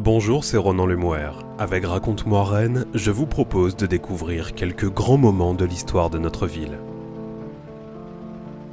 Bonjour, c'est Ronan Lemoire. Avec Raconte-moi Rennes, je vous propose de découvrir quelques grands moments de l'histoire de notre ville.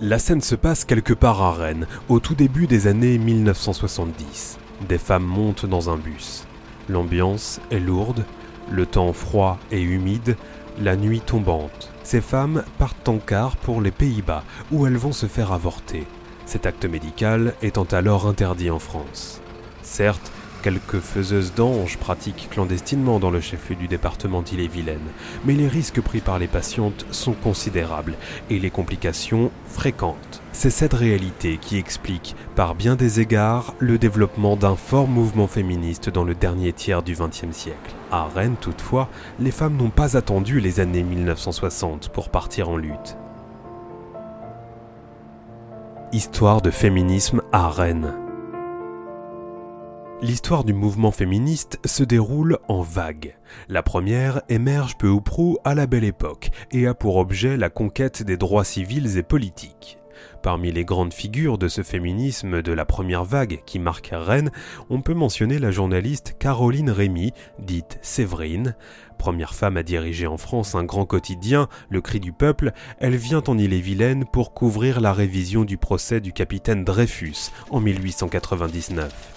La scène se passe quelque part à Rennes, au tout début des années 1970. Des femmes montent dans un bus. L'ambiance est lourde, le temps froid et humide, la nuit tombante. Ces femmes partent en car pour les Pays-Bas, où elles vont se faire avorter. Cet acte médical étant alors interdit en France. Certes, quelques faiseuses d'anges pratiquent clandestinement dans le chef-lieu du département d'Ille-et-Vilaine, mais les risques pris par les patientes sont considérables et les complications fréquentes. C'est cette réalité qui explique, par bien des égards, le développement d'un fort mouvement féministe dans le dernier tiers du XXe siècle. À Rennes, toutefois, les femmes n'ont pas attendu les années 1960 pour partir en lutte. Histoire de féminisme à Rennes. L'histoire du mouvement féministe se déroule en vagues. La première émerge peu ou prou à la belle époque et a pour objet la conquête des droits civils et politiques. Parmi les grandes figures de ce féminisme de la première vague qui marque Rennes, on peut mentionner la journaliste Caroline Rémy, dite Séverine. Première femme à diriger en France un grand quotidien, Le Cri du Peuple, elle vient en Ille-et-Vilaine pour couvrir la révision du procès du capitaine Dreyfus en 1899.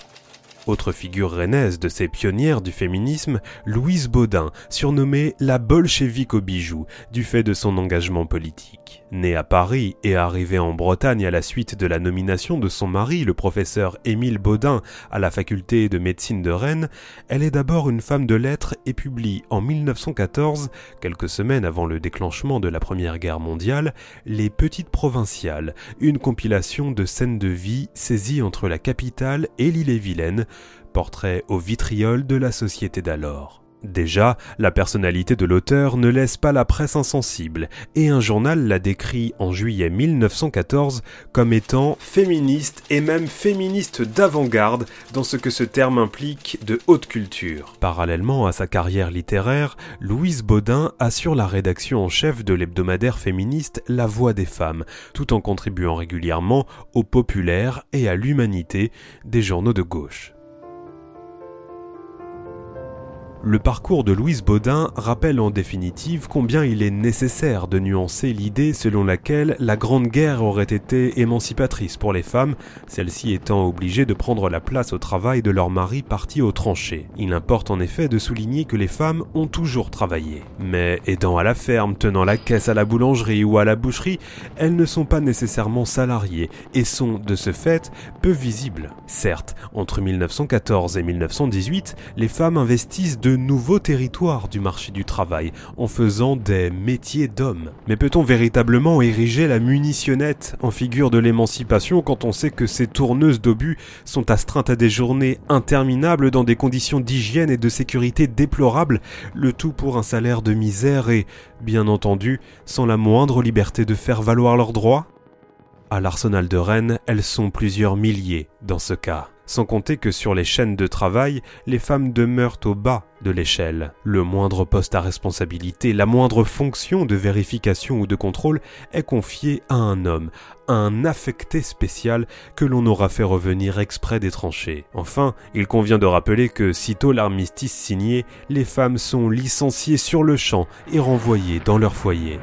Autre figure rennaise de ces pionnières du féminisme, Louise Baudin, surnommée la bolchevique aux bijoux, du fait de son engagement politique. Née à Paris et arrivée en Bretagne à la suite de la nomination de son mari, le professeur Émile Baudin, à la faculté de médecine de Rennes, elle est d'abord une femme de lettres et publie en 1914, quelques semaines avant le déclenchement de la Première Guerre mondiale, Les Petites Provinciales, une compilation de scènes de vie saisies entre la capitale et l'île-et-Vilaine, portrait au vitriol de la société d'alors. Déjà, la personnalité de l'auteur ne laisse pas la presse insensible, et un journal la décrit en juillet 1914 comme étant féministe et même féministe d'avant-garde dans ce que ce terme implique de haute culture. Parallèlement à sa carrière littéraire, Louise Baudin assure la rédaction en chef de l'hebdomadaire féministe La Voix des femmes, tout en contribuant régulièrement au populaire et à l'humanité des journaux de gauche. Le parcours de Louise Baudin rappelle en définitive combien il est nécessaire de nuancer l'idée selon laquelle la Grande Guerre aurait été émancipatrice pour les femmes, celles-ci étant obligées de prendre la place au travail de leur mari parti aux tranchées. Il importe en effet de souligner que les femmes ont toujours travaillé. Mais aidant à la ferme, tenant la caisse à la boulangerie ou à la boucherie, elles ne sont pas nécessairement salariées et sont, de ce fait, peu visibles. Certes, entre 1914 et 1918, les femmes investissent de nouveaux territoires du marché du travail en faisant des métiers d'hommes. Mais peut-on véritablement ériger la munitionnette en figure de l'émancipation quand on sait que ces tourneuses d'obus sont astreintes à des journées interminables dans des conditions d'hygiène et de sécurité déplorables, le tout pour un salaire de misère et, bien entendu, sans la moindre liberté de faire valoir leurs droits? À l'arsenal de Rennes, elles sont plusieurs milliers dans ce cas sans compter que sur les chaînes de travail, les femmes demeurent au bas de l'échelle. Le moindre poste à responsabilité, la moindre fonction de vérification ou de contrôle est confiée à un homme, un affecté spécial que l'on aura fait revenir exprès des tranchées. Enfin, il convient de rappeler que, sitôt l'armistice signé, les femmes sont licenciées sur le champ et renvoyées dans leur foyer.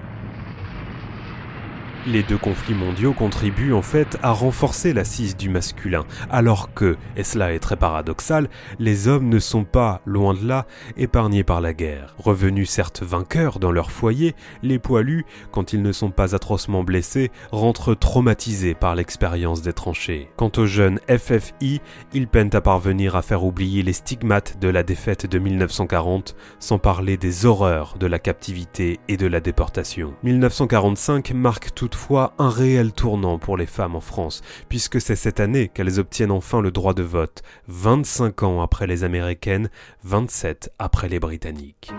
Les deux conflits mondiaux contribuent en fait à renforcer l'assise du masculin, alors que, et cela est très paradoxal, les hommes ne sont pas, loin de là, épargnés par la guerre. Revenus certes vainqueurs dans leur foyer, les poilus, quand ils ne sont pas atrocement blessés, rentrent traumatisés par l'expérience des tranchées. Quant aux jeunes FFI, ils peinent à parvenir à faire oublier les stigmates de la défaite de 1940, sans parler des horreurs de la captivité et de la déportation. 1945 marque tout fois un réel tournant pour les femmes en France, puisque c'est cette année qu'elles obtiennent enfin le droit de vote, 25 ans après les Américaines, 27 après les Britanniques.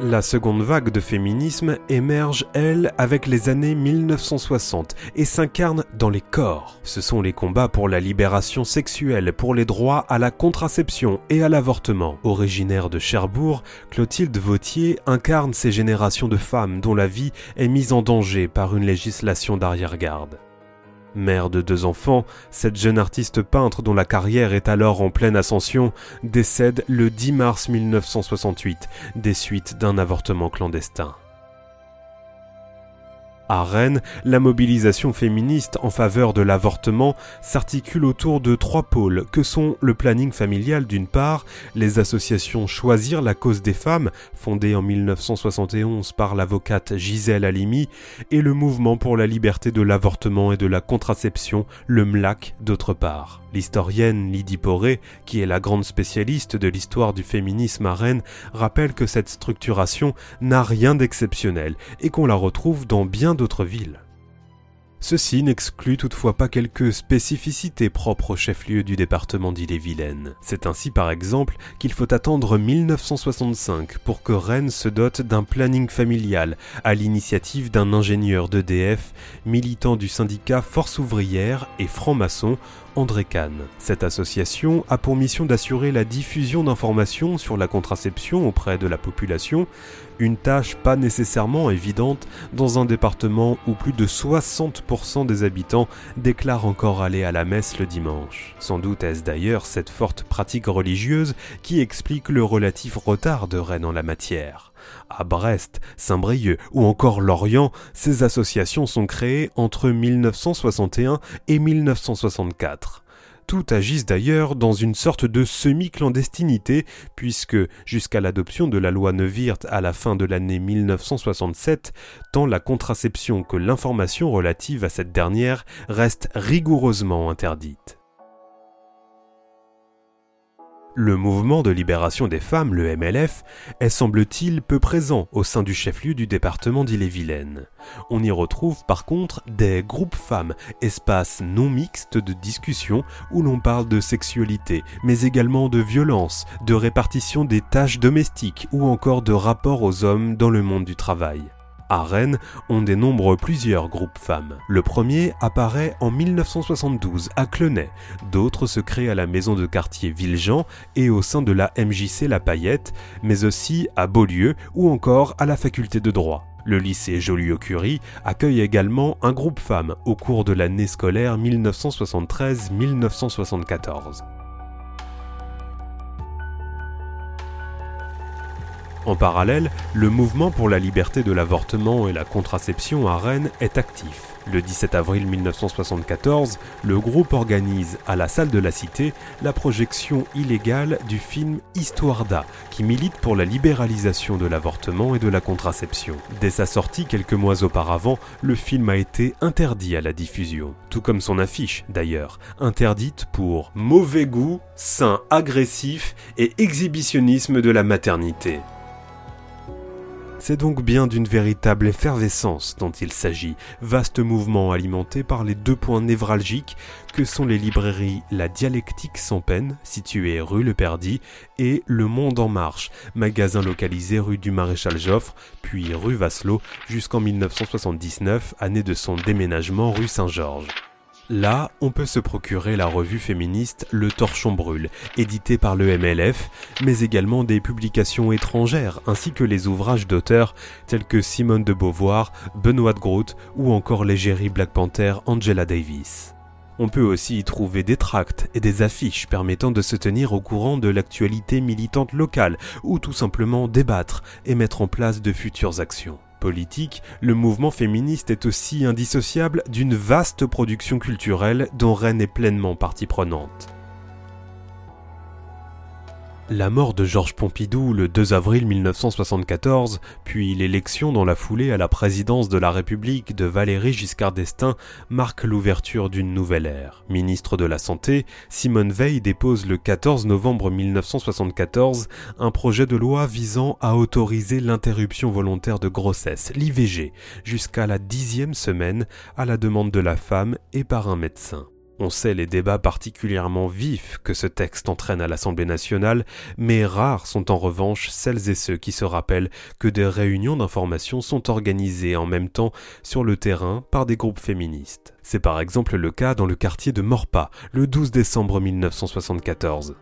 La seconde vague de féminisme émerge, elle, avec les années 1960 et s'incarne dans les corps. Ce sont les combats pour la libération sexuelle, pour les droits à la contraception et à l'avortement. Originaire de Cherbourg, Clotilde Vautier incarne ces générations de femmes dont la vie est mise en danger par une législation d'arrière-garde. Mère de deux enfants, cette jeune artiste peintre dont la carrière est alors en pleine ascension décède le 10 mars 1968 des suites d'un avortement clandestin. À Rennes, la mobilisation féministe en faveur de l'avortement s'articule autour de trois pôles que sont le planning familial d'une part, les associations Choisir la cause des femmes, fondée en 1971 par l'avocate Gisèle Halimi, et le mouvement pour la liberté de l'avortement et de la contraception, le MLAC d'autre part. L'historienne Lydie Poré, qui est la grande spécialiste de l'histoire du féminisme à Rennes, rappelle que cette structuration n'a rien d'exceptionnel et qu'on la retrouve dans bien d'autres villes. Ceci n'exclut toutefois pas quelques spécificités propres au chef-lieu du département d'Ille-et-Vilaine. C'est ainsi par exemple qu'il faut attendre 1965 pour que Rennes se dote d'un planning familial à l'initiative d'un ingénieur d'EDF, militant du syndicat Force ouvrière et franc-maçon André Kahn. Cette association a pour mission d'assurer la diffusion d'informations sur la contraception auprès de la population, une tâche pas nécessairement évidente dans un département où plus de 60% des habitants déclarent encore aller à la messe le dimanche. Sans doute est-ce d'ailleurs cette forte pratique religieuse qui explique le relatif retard de Rennes en la matière. À Brest, Saint-Brieuc ou encore Lorient, ces associations sont créées entre 1961 et 1964 tout agissent d'ailleurs dans une sorte de semi-clandestinité, puisque, jusqu'à l'adoption de la loi Neuwirth à la fin de l'année 1967, tant la contraception que l'information relative à cette dernière restent rigoureusement interdites. Le mouvement de libération des femmes, le MLF, est semble-t-il peu présent au sein du chef-lieu du département d'Ille-et-Vilaine. On y retrouve par contre des groupes femmes, espaces non mixtes de discussion où l'on parle de sexualité, mais également de violence, de répartition des tâches domestiques ou encore de rapport aux hommes dans le monde du travail à Rennes, on dénombre plusieurs groupes femmes. Le premier apparaît en 1972 à Clenay, d'autres se créent à la maison de quartier Villejean et au sein de la MJC La Payette, mais aussi à Beaulieu ou encore à la faculté de droit. Le lycée Joliot-Curie accueille également un groupe femmes au cours de l'année scolaire 1973-1974. En parallèle, le mouvement pour la liberté de l'avortement et la contraception à Rennes est actif. Le 17 avril 1974, le groupe organise à la salle de la Cité la projection illégale du film Histoire d'A, qui milite pour la libéralisation de l'avortement et de la contraception. Dès sa sortie quelques mois auparavant, le film a été interdit à la diffusion, tout comme son affiche d'ailleurs, interdite pour mauvais goût, sein agressif et exhibitionnisme de la maternité. C'est donc bien d'une véritable effervescence dont il s'agit, vaste mouvement alimenté par les deux points névralgiques que sont les librairies La Dialectique sans peine, située rue Le Perdy, et Le Monde en Marche, magasin localisé rue du Maréchal Joffre, puis rue Vasselot, jusqu'en 1979, année de son déménagement rue Saint-Georges. Là, on peut se procurer la revue féministe Le Torchon Brûle, éditée par le MLF, mais également des publications étrangères, ainsi que les ouvrages d'auteurs tels que Simone de Beauvoir, Benoît Groot ou encore l'égérie Black Panther Angela Davis. On peut aussi y trouver des tracts et des affiches permettant de se tenir au courant de l'actualité militante locale ou tout simplement débattre et mettre en place de futures actions politique, le mouvement féministe est aussi indissociable d'une vaste production culturelle dont Rennes est pleinement partie prenante. La mort de Georges Pompidou le 2 avril 1974, puis l'élection dans la foulée à la présidence de la République de Valéry Giscard d'Estaing marquent l'ouverture d'une nouvelle ère. Ministre de la Santé, Simone Veil dépose le 14 novembre 1974 un projet de loi visant à autoriser l'interruption volontaire de grossesse, l'IVG, jusqu'à la dixième semaine à la demande de la femme et par un médecin. On sait les débats particulièrement vifs que ce texte entraîne à l'Assemblée nationale, mais rares sont en revanche celles et ceux qui se rappellent que des réunions d'information sont organisées en même temps sur le terrain par des groupes féministes. C'est par exemple le cas dans le quartier de Morpa, le 12 décembre 1974.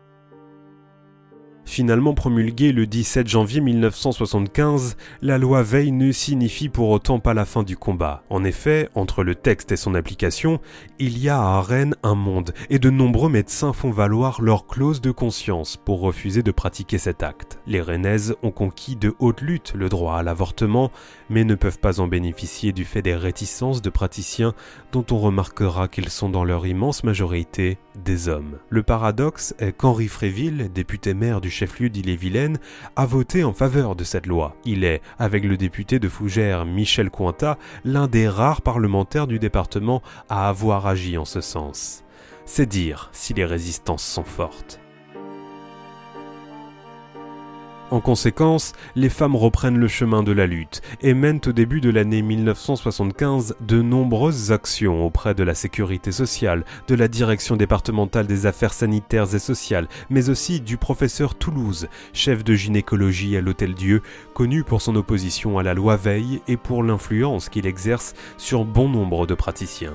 Finalement promulguée le 17 janvier 1975, la loi Veil ne signifie pour autant pas la fin du combat. En effet, entre le texte et son application, il y a à Rennes un monde, et de nombreux médecins font valoir leur clause de conscience pour refuser de pratiquer cet acte. Les Rennaises ont conquis de haute lutte le droit à l'avortement, mais ne peuvent pas en bénéficier du fait des réticences de praticiens dont on remarquera qu'ils sont dans leur immense majorité des hommes. Le paradoxe est qu'Henri Fréville, député maire du chef-lieu d'Ille-et-Vilaine, a voté en faveur de cette loi. Il est, avec le député de Fougères Michel Cointat, l'un des rares parlementaires du département à avoir agi en ce sens. C'est dire si les résistances sont fortes. En conséquence, les femmes reprennent le chemin de la lutte et mènent au début de l'année 1975 de nombreuses actions auprès de la sécurité sociale, de la direction départementale des affaires sanitaires et sociales, mais aussi du professeur Toulouse, chef de gynécologie à l'Hôtel Dieu, connu pour son opposition à la loi Veille et pour l'influence qu'il exerce sur bon nombre de praticiens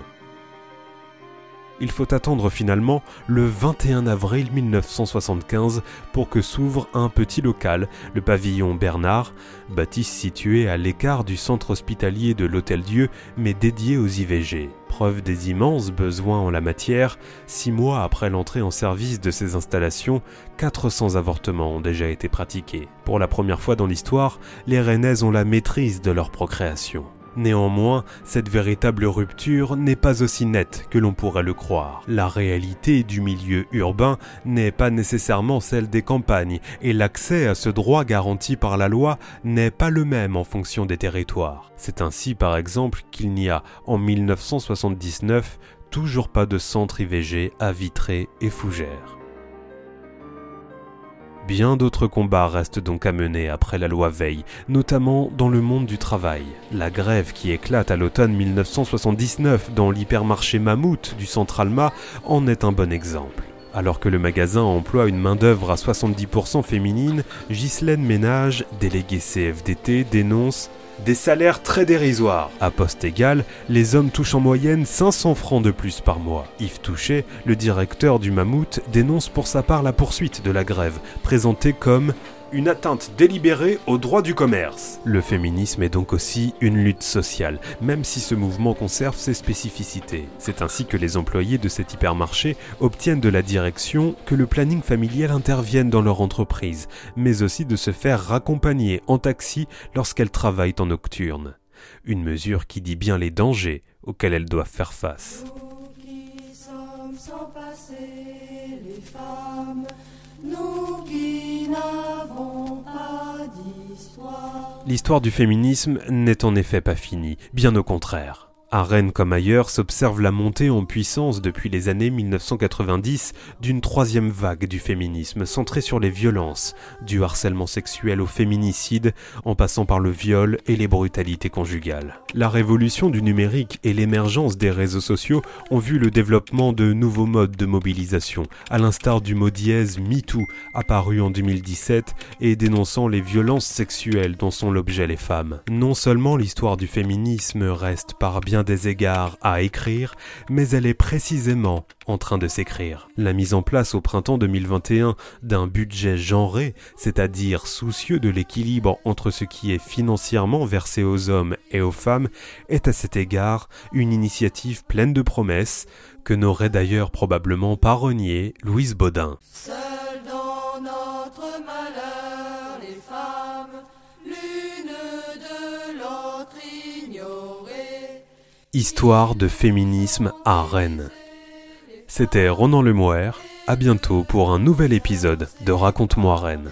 il faut attendre finalement le 21 avril 1975 pour que s'ouvre un petit local, le pavillon Bernard, bâtisse situé à l'écart du centre hospitalier de l'Hôtel Dieu mais dédié aux IVG. Preuve des immenses besoins en la matière, six mois après l'entrée en service de ces installations, 400 avortements ont déjà été pratiqués. Pour la première fois dans l'histoire, les Rennaises ont la maîtrise de leur procréation. Néanmoins, cette véritable rupture n'est pas aussi nette que l'on pourrait le croire. La réalité du milieu urbain n'est pas nécessairement celle des campagnes et l'accès à ce droit garanti par la loi n'est pas le même en fonction des territoires. C'est ainsi par exemple qu'il n'y a en 1979 toujours pas de centre IVG à Vitré et Fougères. Bien d'autres combats restent donc à mener après la loi Veil, notamment dans le monde du travail. La grève qui éclate à l'automne 1979 dans l'hypermarché Mammouth du Centralma en est un bon exemple. Alors que le magasin emploie une main-d'œuvre à 70% féminine, Ghislaine Ménage, déléguée CFDT, dénonce des salaires très dérisoires. À poste égal, les hommes touchent en moyenne 500 francs de plus par mois. Yves Touchet, le directeur du Mammouth, dénonce pour sa part la poursuite de la grève, présentée comme une atteinte délibérée au droit du commerce. Le féminisme est donc aussi une lutte sociale, même si ce mouvement conserve ses spécificités. C'est ainsi que les employés de cet hypermarché obtiennent de la direction que le planning familial intervienne dans leur entreprise, mais aussi de se faire raccompagner en taxi lorsqu'elles travaillent en nocturne. Une mesure qui dit bien les dangers auxquels elles doivent faire face. L'histoire du féminisme n'est en effet pas finie, bien au contraire. À Rennes comme ailleurs s'observe la montée en puissance depuis les années 1990 d'une troisième vague du féminisme centrée sur les violences, du harcèlement sexuel au féminicide, en passant par le viol et les brutalités conjugales. La révolution du numérique et l'émergence des réseaux sociaux ont vu le développement de nouveaux modes de mobilisation, à l'instar du mot dièse MeToo apparu en 2017 et dénonçant les violences sexuelles dont sont l'objet les femmes. Non seulement l'histoire du féminisme reste par bien des égards à écrire, mais elle est précisément en train de s'écrire. La mise en place au printemps 2021 d'un budget genré, c'est-à-dire soucieux de l'équilibre entre ce qui est financièrement versé aux hommes et aux femmes, est à cet égard une initiative pleine de promesses que n'aurait d'ailleurs probablement pas renié Louise Baudin. Histoire de féminisme à Rennes. C'était Ronan Lemoire. À bientôt pour un nouvel épisode de Raconte-moi Rennes.